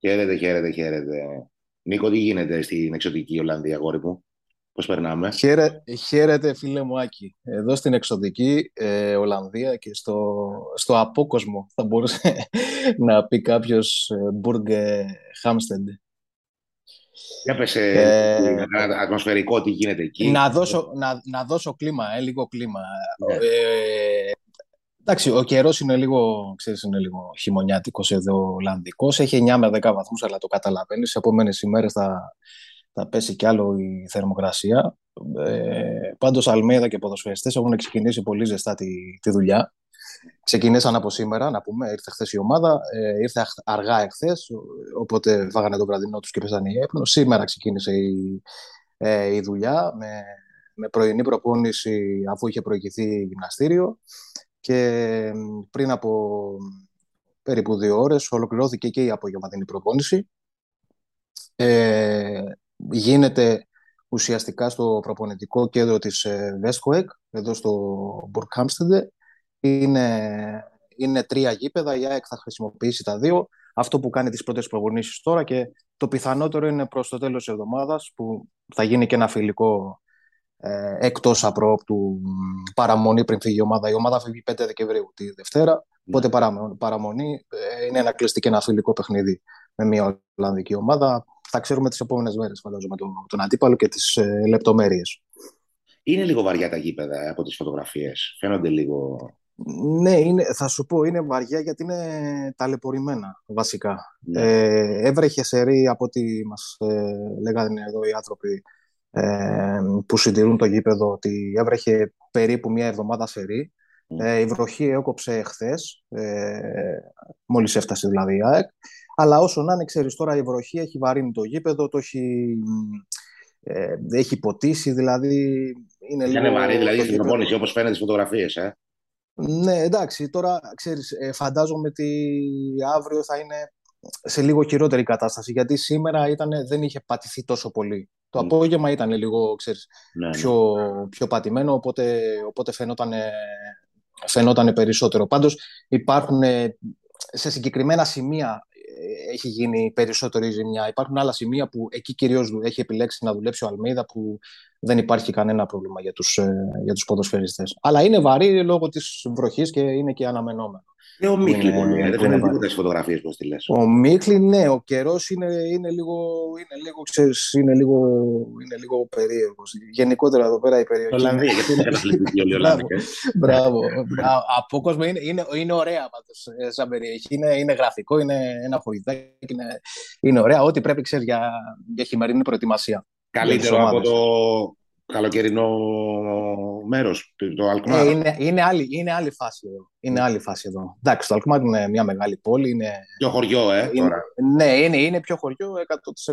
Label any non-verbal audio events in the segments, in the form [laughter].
Χαίρετε, χαίρετε, χαίρετε. Νίκο, τι γίνεται στην εξωτική Ολλανδία, αγόρι μου; Πώς περνάμε; Χαίρε, χαίρετε, φίλε μου Άκη. Εδώ στην εξωτική ε, Ολλανδία και στο, στο απόκοσμο θα μπορούσε [laughs] να πει κάποιος ε, Μπουργκ Χάμστεντ. Για πες, ε, ατμοσφαιρικό, τι γίνεται εκεί. Να δώσω, να, να δώσω κλίμα, ε, λίγο κλίμα. Ναι. Ε, εντάξει, ο καιρός είναι λίγο, ξέρεις, είναι λίγο χειμωνιάτικος εδώ Ολλανδικός. Έχει 9 με 10 βαθμούς, αλλά το καταλαβαίνεις. Σε επόμενες ημέρες θα, θα πέσει κι άλλο η θερμοκρασία. Ε, Πάντως, Αλμέδα και ποδοσφαιριστές έχουν ξεκινήσει πολύ ζεστά τη, τη δουλειά. Ξεκινήσαν από σήμερα, να πούμε, ήρθε χθες η ομάδα, ε, ήρθε αργά εχθές, οπότε φάγανε το βραδινό τους και πέσανε η έπνο. Σήμερα ξεκίνησε η, ε, η δουλειά με, με πρωινή προπόνηση αφού είχε προηγηθεί γυμναστήριο και πριν από περίπου δύο ώρες ολοκληρώθηκε και η απογευματινή προπόνηση. Ε, γίνεται ουσιαστικά στο προπονητικό κέντρο της Βέσχοεκ, εδώ στο Μπουρκάμστεντε. Είναι, είναι τρία γήπεδα, η ΑΕΚ θα χρησιμοποιήσει τα δύο. Αυτό που κάνει τις πρώτες προπονήσεις τώρα και το πιθανότερο είναι προς το τέλος της εβδομάδας που θα γίνει και ένα φιλικό ε, εκτός απρόπτου παραμονή πριν φύγει η ομάδα. Η ομάδα φύγει 5 Δεκεμβρίου τη Δευτέρα, ναι. οπότε παραμονή ε, είναι ένα κλειστή και ένα φιλικό παιχνίδι με μια Ολλανδική ομάδα. Θα ξέρουμε τις επόμενες μέρες φαντάζομαι τον, τον αντίπαλο και τις ε, λεπτομέρειες. Είναι λίγο βαριά τα γήπεδα ε, από τις φωτογραφίες. Φαίνονται λίγο... Ναι, είναι, θα σου πω, είναι βαριά γιατί είναι ταλαιπωρημένα βασικά. Ναι. Ε, έβρεχε σερή από ό,τι μας ε, λέγανε εδώ οι άνθρωποι ε, που συντηρούν το γήπεδο ότι έβρεχε περίπου μια εβδομάδα σερή. Ε, η βροχή έκοψε εχθές, ε, μόλις έφτασε δηλαδή η ΑΕΚ. Αλλά όσο να είναι, ξέρεις τώρα η βροχή έχει βαρύνει το γήπεδο, το έχει, ε, έχει ποτίσει, δηλαδή είναι λίγο... Είναι βαρύ, δηλαδή στην προπόνηση όπως φαίνεται στις φωτογραφίες, ε. Ναι, εντάξει, τώρα ξέρεις, ε, φαντάζομαι ότι αύριο θα είναι σε λίγο χειρότερη κατάσταση, γιατί σήμερα ήταν, δεν είχε πατηθεί τόσο πολύ. Το απόγευμα ήταν λίγο, ξέρεις, ναι, ναι. πιο, πιο πατημένο, οπότε, οπότε φαινόταν, φαινόταν περισσότερο. Πάντως υπάρχουν σε συγκεκριμένα σημεία ε, έχει γίνει περισσότερη ζημιά. Υπάρχουν άλλα σημεία που εκεί κυρίως έχει επιλέξει να δουλέψει ο Αλμίδα που δεν υπάρχει κανένα πρόβλημα για τους, ε, για τους ποδοσφαιριστές. Αλλά είναι βαρύ λόγω της βροχής και είναι και αναμενόμενο. Και ο Μίχλι πολύ, δεν φαίνεται τίποτα στις φωτογραφίες πώς τη λες. Ο Μίχλι, ναι, ο καιρός είναι, είναι, λίγο, είναι, λίγο, ξέρεις, είναι, λίγο, είναι λίγο περίεργος. Γενικότερα εδώ πέρα η περιοχή... Ολλανδία, γιατί είναι καταθλιπτική όλη η Ολλανδία. Μπράβο. Από κόσμος είναι, είναι, είναι ωραία πάντως ε, σαν περιοχή. Είναι, είναι γραφικό, είναι ένα χωριδάκι, είναι, είναι ωραία. Ό,τι πρέπει, ξέρεις, για, για χειμερινή προετοιμασία. Καλύτερο από το καλοκαιρινό μέρος, το Αλκμάρ. Ε, είναι, είναι, άλλη, είναι άλλη φάση εδώ. Είναι άλλη φάση εδώ. Εντάξει, το Αλκμάρ είναι μια μεγάλη πόλη. Είναι, πιο χωριό, ε, είναι, τώρα. Ναι, είναι, είναι πιο χωριό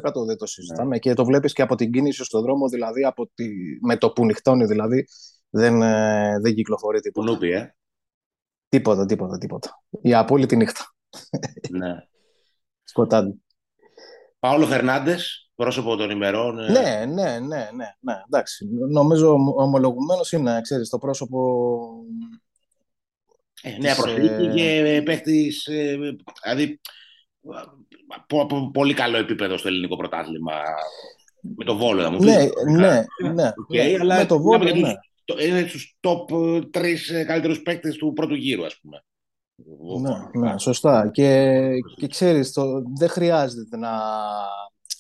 100% δεν το συζητάμε. Ναι. Και το βλέπεις και από την κίνηση στον δρόμο, δηλαδή από τη, με το που νυχτώνει, δηλαδή δεν, ε, δεν κυκλοφορεί τίποτα. Πουνούπι, ε. Τίποτα, τίποτα, τίποτα. Η απόλυτη νύχτα. Ναι. Σκοτάδι. Παόλο Φερνάντες, πρόσωπο των ημερών. Ε. Ναι, ναι, ναι, ναι, ναι. Εντάξει. Νομίζω ομολογουμένως είναι, ξέρεις, το πρόσωπο. Ε, νέα προσθήκη ε... και παίχτης. Ε, δηλαδή. πολύ καλό επίπεδο στο ελληνικό πρωτάθλημα. Με το Βόλο, να μου Ναι, ναι, ναι. Okay, ναι. αλλά με το Βόλο, ναι. Είναι στους top 3 καλύτερους παίκτες του πρώτου γύρου, ας πούμε. Ναι, ναι, σωστά. Και, και ξέρεις, το, δεν χρειάζεται να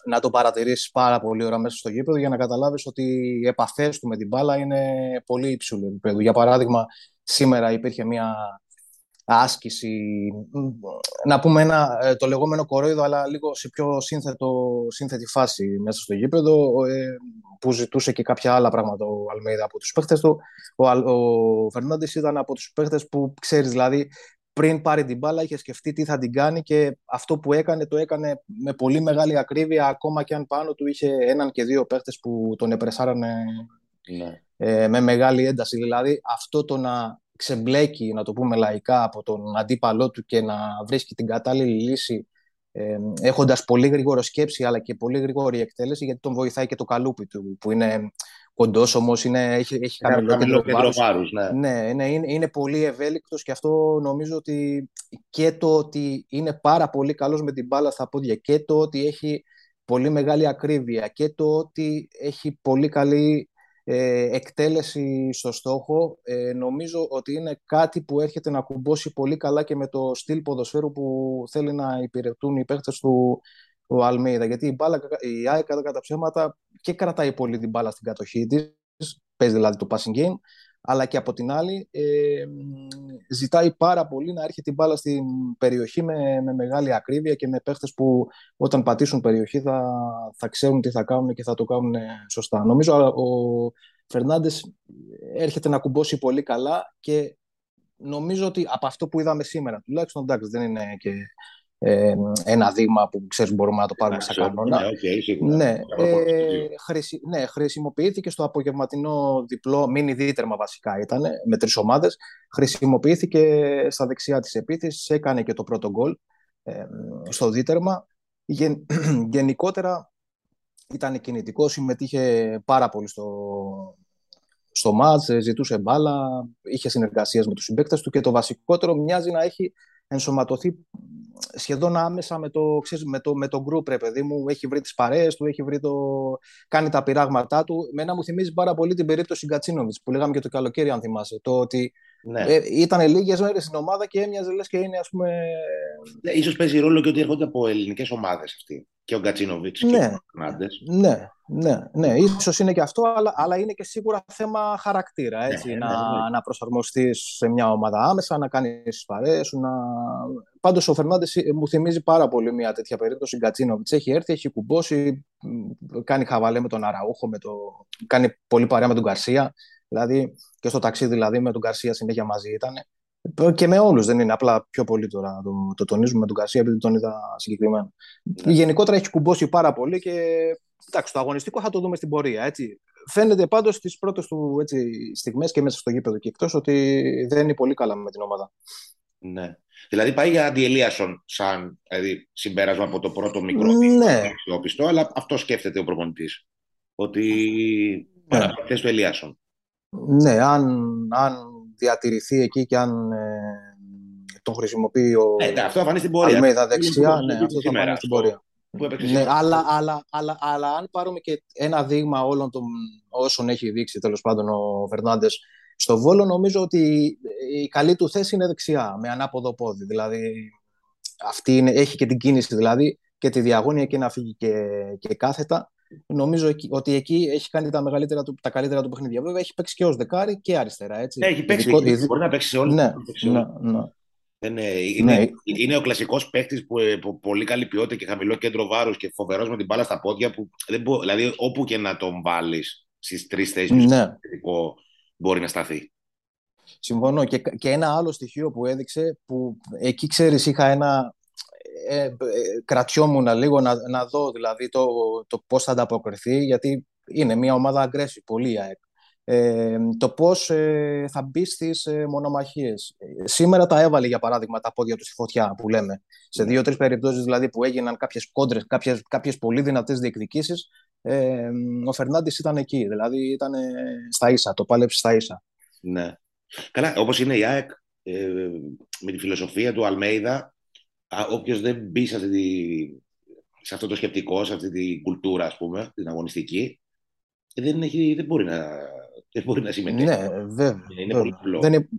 να το παρατηρήσεις πάρα πολύ ώρα μέσα στο γήπεδο για να καταλάβεις ότι οι επαφές του με την μπάλα είναι πολύ υψηλού επίπεδου. Για παράδειγμα, σήμερα υπήρχε μια άσκηση, να πούμε ένα, ε, το λεγόμενο κορόιδο, αλλά λίγο σε πιο σύνθετο, σύνθετη φάση μέσα στο γήπεδο, ε, που ζητούσε και κάποια άλλα πράγματα ο Αλμέιδα από τους παίχτες του. Ο, ο Φερνάντης ήταν από τους παίχτες που, ξέρεις, δηλαδή, πριν πάρει την μπάλα είχε σκεφτεί τι θα την κάνει και αυτό που έκανε το έκανε με πολύ μεγάλη ακρίβεια ακόμα και αν πάνω του είχε έναν και δύο παίχτες που τον επρεσάρανε ναι. ε, με μεγάλη ένταση. Δηλαδή αυτό το να ξεμπλέκει, να το πούμε λαϊκά, από τον αντίπαλό του και να βρίσκει την κατάλληλη λύση ε, έχοντας πολύ γρήγορο σκέψη αλλά και πολύ γρήγορη εκτέλεση γιατί τον βοηθάει και το καλούπι του που είναι κοντός όμως, έχει, έχει χαμηλό κέντρο βάρους. Ναι. Ναι, ναι, είναι, είναι πολύ ευέλικτος και αυτό νομίζω ότι και το ότι είναι πάρα πολύ καλός με την μπάλα στα πόδια και το ότι έχει πολύ μεγάλη ακρίβεια και το ότι έχει πολύ καλή ε, εκτέλεση στο στόχο ε, νομίζω ότι είναι κάτι που έρχεται να κουμπώσει πολύ καλά και με το στυλ ποδοσφαίρου που θέλει να υπηρετούν οι παίχτες του ο Αλμέιδα. Γιατί η, μπάλα, η ΑΕΚ κατά ψέματα και κρατάει πολύ την μπάλα στην κατοχή της, παίζει δηλαδή το passing game, αλλά και από την άλλη ε, ζητάει πάρα πολύ να έρχεται την μπάλα στην περιοχή με, με μεγάλη ακρίβεια και με παίχτες που όταν πατήσουν περιοχή θα, θα ξέρουν τι θα κάνουν και θα το κάνουν σωστά. Νομίζω ο Φερνάντες έρχεται να κουμπώσει πολύ καλά και νομίζω ότι από αυτό που είδαμε σήμερα, τουλάχιστον εντάξει δεν είναι και ε, ένα δείγμα που ξέρεις μπορούμε να το πάρουμε σαν κανόνα. Ναι, okay, ναι, ε, χρησι, ναι, χρησιμοποιήθηκε στο απογευματινό διπλό, μίνι δίτερμα βασικά ήταν, με τρεις ομάδες. Χρησιμοποιήθηκε στα δεξιά της επίθεσης, έκανε και το πρώτο γκολ ε, στο δίτερμα. Γεν, [clears throat] γενικότερα ήταν κινητικός, συμμετείχε πάρα πολύ στο, στο μάτς, ζητούσε μπάλα, είχε συνεργασίες με τους συμπαίκτες του και το βασικότερο μοιάζει να έχει ενσωματωθεί σχεδόν άμεσα με το, ξέρεις, με το, με το group, ρε παιδί μου. Έχει βρει τις παρέες του, έχει βρει το... κάνει τα πειράγματά του. Μένα μου θυμίζει πάρα πολύ την περίπτωση Γκατσίνοβιτς που λέγαμε και το καλοκαίρι, αν θυμάσαι. Το ότι ναι. ε, ήταν λίγες μέρες στην ομάδα και έμοιαζε λες και είναι, ας πούμε... Ναι, ίσως παίζει ρόλο και ότι έρχονται από ελληνικές ομάδες αυτοί και ο Γκατσίνοβιτς ναι, και ο Φερνάντες. Ναι, ναι, ναι. ίσως είναι και αυτό, αλλά, αλλά είναι και σίγουρα θέμα χαρακτήρα. Ναι, έτσι, ναι, να, ναι, να προσαρμοστείς σε μια ομάδα άμεσα, να κάνεις τι παρέ σου. Να... Πάντως ο Φερνάντες μου θυμίζει πάρα πολύ μια τέτοια περίπτωση. Γκατσίνοβιτς έχει έρθει, έχει κουμπώσει, κάνει χαβαλέ με τον Αραούχο, με το... κάνει πολύ παρέα με τον Καρσία. Δηλαδή και στο ταξίδι δηλαδή, με τον Καρσία συνέχεια μαζί ήταν. Και με όλους δεν είναι. Απλά πιο πολύ τώρα το, το τονίζουμε με τον Κασία επειδή τον είδα συγκεκριμένα. Ναι. Γενικότερα έχει κουμπώσει πάρα πολύ και εντάξει, το αγωνιστικό θα το δούμε στην πορεία. Έτσι. Φαίνεται πάντως στις πρώτες του στιγμές και μέσα στο γήπεδο και εκτός ότι δεν είναι πολύ καλά με την ομάδα. Ναι. Δηλαδή πάει για αντιελίασον σαν δηλαδή, συμπέρασμα από το πρώτο μικρό ναι. πιστό, αλλά αυτό σκέφτεται ο προπονητής. Ότι ναι. παραπάνω του Ελίασον. Ναι, αν, αν διατηρηθεί εκεί και αν ε, τον χρησιμοποιεί ο ε, ναι, αυτό θα φανεί στην πορεία. Αλμέιδα δεξιά, ναι, αυτό θα φανεί στην πορεία. Ναι, αλλά, αλλά, αλλά, αλλά αν πάρουμε και ένα δείγμα όλων των όσων έχει δείξει τέλος πάντων ο Φερνάντε στο Βόλο, νομίζω ότι η καλή του θέση είναι δεξιά, με ανάποδο πόδι. Δηλαδή, αυτή είναι, έχει και την κίνηση δηλαδή και τη διαγώνια και να φύγει και, και κάθετα. Νομίζω ότι εκεί έχει κάνει τα, μεγαλύτερα του, τα καλύτερα του παιχνίδια. Βέβαια έχει παίξει και ως δεκάρι και αριστερά. Έτσι. Έχει παίξει. Ειδικό... Μπορεί να παίξει σε όλε ναι, ναι, ναι. Είναι, είναι, ναι. είναι ο κλασικός παίκτης που, ε, που πολύ καλή ποιότητα και χαμηλό κέντρο βάρους και φοβερός με την μπάλα στα πόδια. Που δεν μπο, δηλαδή, όπου και να τον βάλεις στις τρεις θέσεις ναι. μπορεί να σταθεί. Συμφωνώ. Και, και ένα άλλο στοιχείο που έδειξε, που εκεί ξέρεις, είχα ένα ε, ε, κρατιόμουν λίγο να, να δω δηλαδή το, το πώς θα ανταποκριθεί γιατί είναι μια ομάδα aggressive, πολύ ΑΕΚ. Ε, το πώς ε, θα μπει στις ε, μονομαχίες. Σήμερα τα έβαλε για παράδειγμα τα πόδια του στη φωτιά που λέμε. Σε ναι. δύο-τρεις περιπτώσεις δηλαδή που έγιναν κάποιες κόντρες, κάποιες, κάποιες πολύ δυνατές διεκδικήσεις ε, ο Φερνάντης ήταν εκεί, δηλαδή ήταν στα ίσα, το πάλεψε στα ίσα. Ναι. Καλά, όπως είναι η ΑΕΚ ε, με τη φιλοσοφία του Αλμέιδα όποιος δεν μπει σε, σε, αυτό το σκεπτικό, σε αυτή την κουλτούρα, ας πούμε, την αγωνιστική, δεν, έχει, δεν, μπορεί, να, δεν μπορεί να συμμετέχει. Ναι, βέβαια. Είναι πολύ απλό. Δεν,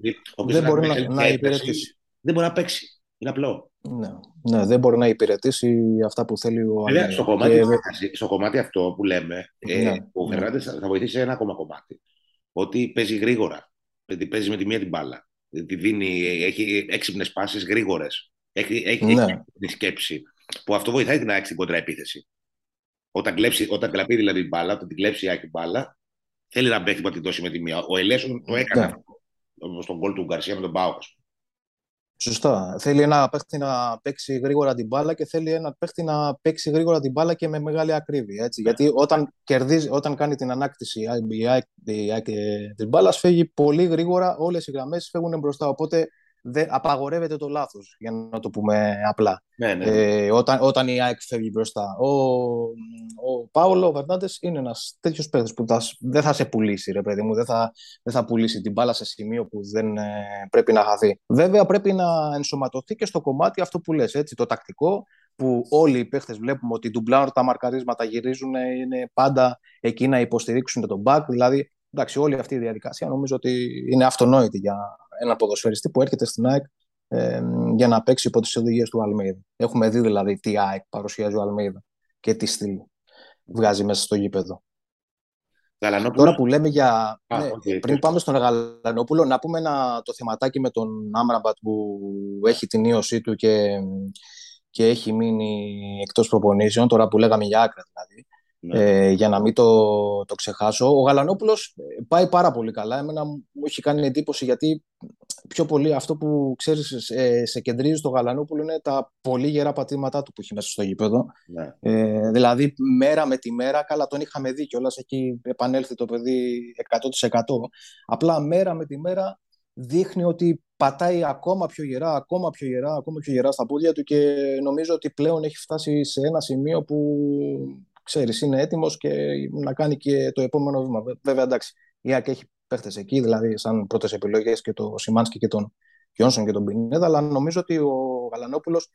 δεν μπορεί να, να υπηρετήσει. Δεν μπορεί να παίξει. Είναι απλό. Ναι, ναι, δεν μπορεί να υπηρετήσει αυτά που θέλει ο Βέβαια, στο, κομμάτι, και... στο κομμάτι αυτό που λέμε, ε, ναι, ε, ο Φερνάντε θα βοηθήσει σε ένα ακόμα κομμάτι. Ότι παίζει γρήγορα. Παίζει με τη μία την μπάλα. Τη δίνει, έχει έξυπνες πάσει γρήγορες. Έχει, έχει, ναι. τη σκέψη. Που αυτό βοηθάει την ΑΕΚ στην κοντρά επίθεση. Όταν, κλέψει, όταν κλαπεί δηλαδή την μπάλα, όταν την κλέψει η ΑΕΚ την μπάλα, θέλει να παίξει να την δώσει με τη μία. Ο Ελέσον το έκανε ναι. στον κόλ του Γκαρσία με τον Πάο. Σωστά. Θέλει ένα παίχτη να παίξει γρήγορα την μπάλα και θέλει ένα παίχτη να παίξει γρήγορα την μπάλα και με μεγάλη ακρίβεια. Έτσι. Ναι. Γιατί όταν, κερδίζει, όταν κάνει την ανάκτηση η ΑΕΚ τη μπάλα, φεύγει πολύ γρήγορα, όλες οι γραμμές φεύγουν μπροστά. Οπότε δεν απαγορεύεται το λάθος, για να το πούμε απλά. Ναι, ναι. Ε, όταν, όταν η ΑΕΚ φεύγει μπροστά. Ο, ο Πάολο Βερνάντες είναι ένας τέτοιος παίκτης που θα, δεν θα σε πουλήσει, ρε παιδί μου. Δεν θα, δεν θα πουλήσει την μπάλα σε σημείο που δεν ε, πρέπει να χαθεί. Βέβαια, πρέπει να ενσωματωθεί και στο κομμάτι αυτό που λες, έτσι, το τακτικό, που όλοι οι παίχτε βλέπουμε ότι ντουμπλάρουν τα μαρκαρίσματα, γυρίζουν, είναι πάντα εκεί να υποστηρίξουν τον back. Δηλαδή, εντάξει, όλη αυτή η διαδικασία νομίζω ότι είναι αυτονόητη για ένα ποδοσφαιριστή που έρχεται στην ΑΕΚ ε, για να παίξει υπό τις οδηγίες του Αλμίδα. Έχουμε δει δηλαδή τι ΑΕΚ παρουσιάζει ο Αλμίδα και τι στυλ βγάζει μέσα στο γήπεδο. Τώρα που λέμε για. Α, ναι, okay, πριν πάμε στον Γαλανόπουλο, να πούμε ένα, το θεματάκι με τον Άμραμπατ που έχει την ίωσή του και, και έχει μείνει εκτός προπονήσεων. Τώρα που λέγαμε για άκρα δηλαδή. Ναι. Ε, για να μην το, το ξεχάσω. Ο Γαλανόπουλος ε, πάει πάρα πολύ καλά. Εμένα μου έχει κάνει εντύπωση γιατί πιο πολύ αυτό που ξέρεις σε, σε κεντρίζει το Γαλανόπουλο είναι τα πολύ γερά πατήματά του που έχει μέσα στο γήπεδο. Ναι. Ε, δηλαδή μέρα με τη μέρα, καλά τον είχαμε δει κιόλας έχει επανέλθει το παιδί 100%. Απλά μέρα με τη μέρα δείχνει ότι πατάει ακόμα πιο γερά, ακόμα πιο γερά, ακόμα πιο γερά στα πόδια του και νομίζω ότι πλέον έχει φτάσει σε ένα σημείο που ξέρεις, είναι έτοιμος και να κάνει και το επόμενο βήμα. Βέβαια, εντάξει, η ΑΕΚ έχει παίχτες εκεί, δηλαδή σαν πρώτες επιλογές και το Σιμάνσκι και τον Γιόνσον και τον Πινέδα, αλλά νομίζω ότι ο Γαλανόπουλος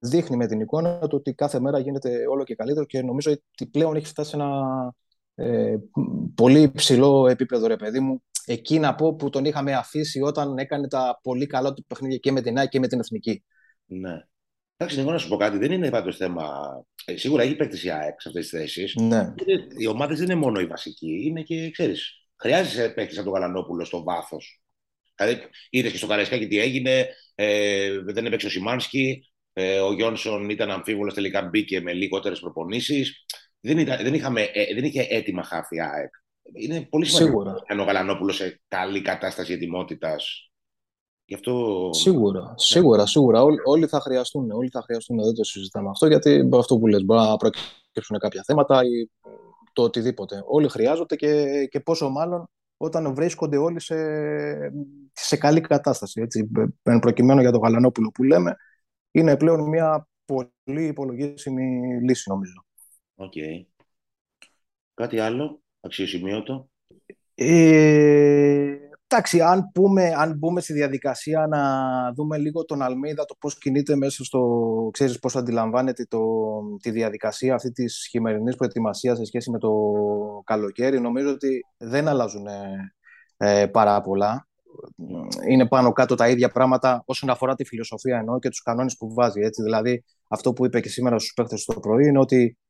δείχνει με την εικόνα του ότι κάθε μέρα γίνεται όλο και καλύτερο και νομίζω ότι πλέον έχει φτάσει σε ένα ε, πολύ υψηλό επίπεδο, ρε παιδί μου. Εκεί να πω που τον είχαμε αφήσει όταν έκανε τα πολύ καλά του παιχνίδια και με την ΑΕΚ και με την Εθνική. Ναι. Εντάξει, εγώ να σου πω κάτι, δεν είναι πάντως θέμα. Ε, σίγουρα έχει παίκτη η ΑΕΚ σε αυτές τις θέσεις. Ναι. Οι ομάδες δεν είναι μόνο οι βασικοί, είναι και ξέρεις. Χρειάζεσαι παίκτη από τον Γαλανόπουλο στο βάθος. Δηλαδή, είδες και στο Καραϊσκάκι τι έγινε, ε, δεν έπαιξε ο Σιμάνσκι, ε, ο Γιόνσον ήταν αμφίβολος, τελικά μπήκε με λιγότερες προπονήσεις. Δεν, δεν, ε, δεν είχε έτοιμα χάφη ΑΕΚ. Είναι πολύ σημαντικό να ο Γαλανόπουλος σε καλή κατάσταση ετοιμότητας αυτό... Σίγουρα, σίγουρα, σίγουρα. Όλοι, όλοι, θα χρειαστούν, όλοι θα χρειαστούν, δεν το συζητάμε αυτό, γιατί αυτό που λες, μπορεί να προκύψουν κάποια θέματα ή το οτιδήποτε. Όλοι χρειάζονται και, και πόσο μάλλον όταν βρίσκονται όλοι σε, σε καλή κατάσταση. Έτσι. Προκειμένου για το Γαλανόπουλο που λέμε, είναι πλέον μια πολύ υπολογίσιμη λύση, νομίζω. Ok. Okay. Κάτι άλλο αξιοσημείωτο; Ε, Εντάξει, αν, πούμε, αν μπούμε στη διαδικασία να δούμε λίγο τον Αλμέιδα, το πώς κινείται μέσα στο, ξέρεις πώς αντιλαμβάνεται το, τη διαδικασία αυτή της χειμερινής προετοιμασίας σε σχέση με το καλοκαίρι, νομίζω ότι δεν αλλάζουν ε, πάρα πολλά. Είναι πάνω κάτω τα ίδια πράγματα όσον αφορά τη φιλοσοφία ενώ και τους κανόνες που βάζει. Έτσι. Δηλαδή, αυτό που είπε και σήμερα στους παίχτες το πρωί είναι ότι ε,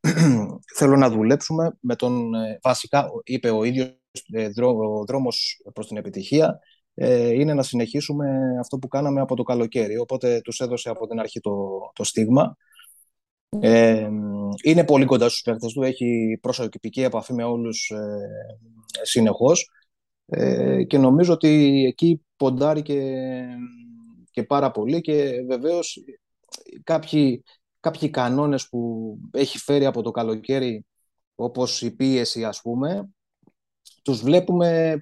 [clears throat] θέλω να δουλέψουμε με τον, ε, βασικά είπε ο ίδιος ε, ο δρόμος προς την επιτυχία ε, είναι να συνεχίσουμε αυτό που κάναμε από το καλοκαίρι. Οπότε τους έδωσε από την αρχή το, το στίγμα. Ε, είναι πολύ κοντά στους παίκτες του, έχει προσωπική επαφή με όλους ε, συνεχώς ε, και νομίζω ότι εκεί ποντάρει και, και πάρα πολύ και βεβαίως κάποιοι, κάποιοι κανόνες που έχει φέρει από το καλοκαίρι όπως η πίεση ας πούμε τους βλέπουμε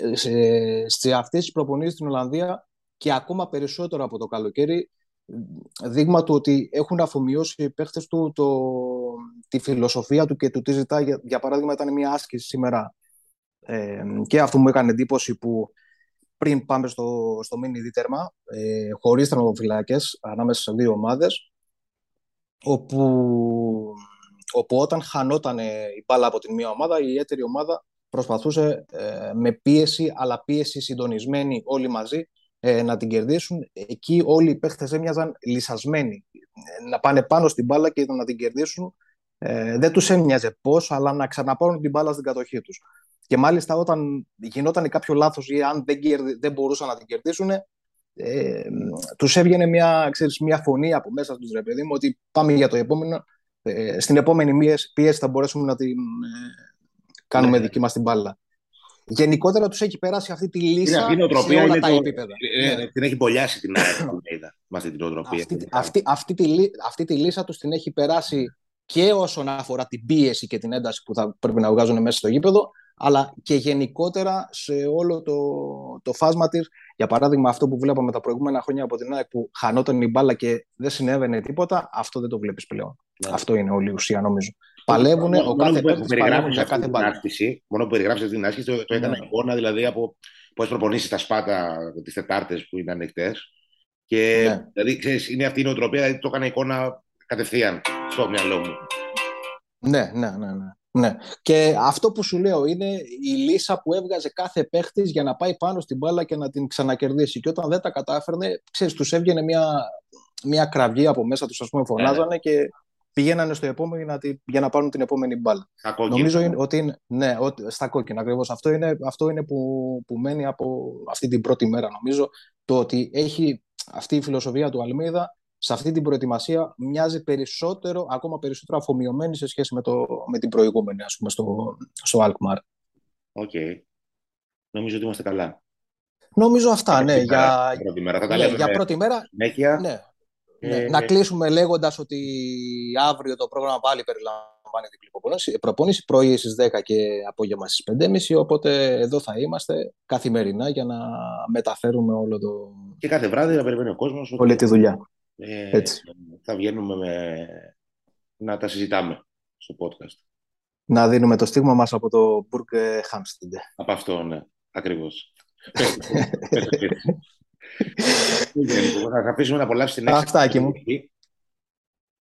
ε, σε, σε αυτές τις προπονήσεις στην Ολλανδία και ακόμα περισσότερο από το καλοκαίρι δείγμα του ότι έχουν αφομοιώσει οι παίχτες του το, τη φιλοσοφία του και του τι ζητά. Για, για παράδειγμα ήταν μια άσκηση σήμερα ε, και αυτό μου έκανε εντύπωση που πριν πάμε στο, στο μίνι δίτερμα ε, χωρίς τερματοφυλάκες ανάμεσα σε δύο ομάδες όπου, όπου όταν χανόταν η μπάλα από την μία ομάδα η έτερη ομάδα προσπαθούσε ε, με πίεση, αλλά πίεση συντονισμένη όλοι μαζί, ε, να την κερδίσουν. Εκεί όλοι οι παίχτες έμοιαζαν λυσασμένοι. Ε, να πάνε πάνω στην μπάλα και να την κερδίσουν. Ε, δεν τους έμοιαζε πώς, αλλά να ξαναπάρουν την μπάλα στην κατοχή τους. Και μάλιστα όταν γινόταν κάποιο λάθος ή αν δεν, δεν μπορούσαν να την κερδίσουν, ε, τους έβγαινε μια, ξέρεις, μια φωνή από μέσα τους, ρε παιδί μου, ότι πάμε για το επόμενο. Ε, στην επόμενη πίεση θα μπορέσουμε να την, κάνουμε ναι. δική μας την μπάλα. Γενικότερα τους έχει περάσει αυτή τη λύση σε όλα τα το... επίπεδα. Ε, ναι. Την έχει μπολιάσει την αυτή την οτροπία. Αυτή, αυτή, αυτή, τη, αυτή τη λύσα τους την έχει περάσει και όσον αφορά την πίεση και την ένταση που θα πρέπει να βγάζουν μέσα στο γήπεδο, αλλά και γενικότερα σε όλο το, το φάσμα της Για παράδειγμα, αυτό που βλέπαμε τα προηγούμενα χρόνια από την ΑΕΚ που χανόταν η μπάλα και δεν συνέβαινε τίποτα, αυτό δεν το βλέπεις πλέον. Ναι. Αυτό είναι όλη η ουσία, νομίζω. Παλεύουν, ο κάθε παίκτης παλεύει για κάθε μπάλα. Μόνο που περιγράψει αυτή την άσκηση, το, το έκανα ναι. εικόνα δηλαδή από πώς προπονήσεις τα σπάτα τις Τετάρτες που είναι ανοιχτές. Και ναι. δηλαδή, ξέρεις, είναι αυτή η νοοτροπία, δηλαδή το έκανα εικόνα κατευθείαν στο μυαλό μου. Ναι, ναι, ναι, ναι. Ναι. Και αυτό που σου λέω είναι η λύσα που έβγαζε κάθε παίχτης για να πάει πάνω στην μπάλα και να την ξανακερδίσει. Και όταν δεν τα κατάφερνε, ξέρεις, τους έβγαινε μια, μια κραυγή από μέσα τους, ας πούμε, φωνάζανε ναι. και πηγαίνανε στο επόμενο για να, για να πάρουν την επόμενη μπάλα. Νομίζω είναι, ότι είναι, ναι, ότι, στα κόκκινα ακριβώς. Αυτό είναι, αυτό είναι που, που μένει από αυτή την πρώτη μέρα, νομίζω. Το ότι έχει αυτή η φιλοσοφία του Αλμέιδα σε αυτή την προετοιμασία μοιάζει περισσότερο, ακόμα περισσότερο αφομοιωμένη σε σχέση με, το, με την προηγούμενη, ας πούμε, στο, στο Alkmaar. Ok. Okay. Νομίζω ότι είμαστε καλά. Νομίζω αυτά, ναι. Για, πρώτη μέρα. ναι, για πρώτη μέρα. Ναι. Ναι. Ε, να κλείσουμε λέγοντας ότι αύριο το πρόγραμμα πάλι περιλαμβάνει διπλή προπόνηση. Προπόνηση πρωί στις 10 και απόγευμα στις 5.30, οπότε εδώ θα είμαστε καθημερινά για να μεταφέρουμε όλο το... Και κάθε βράδυ να περιμένει ο κόσμος. Όλη τη δουλειά. Ε, Έτσι. Θα βγαίνουμε με... να τα συζητάμε στο podcast. Να δίνουμε το στίγμα μας από το Burg Hamstead. Από αυτό, ναι. Ακριβώς. [laughs] θα αφήσουμε να απολαύσει την έξι. Αυτά μου.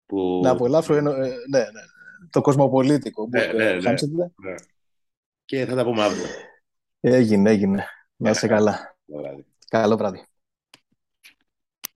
Που... Να απολαύσω, ε, ναι, ναι, το κοσμοπολίτικο. Ναι, ναι, ναι, ναι. Και θα τα πούμε αύριο. Έγινε, έγινε. Να είσαι καλά. Καλό βράδυ.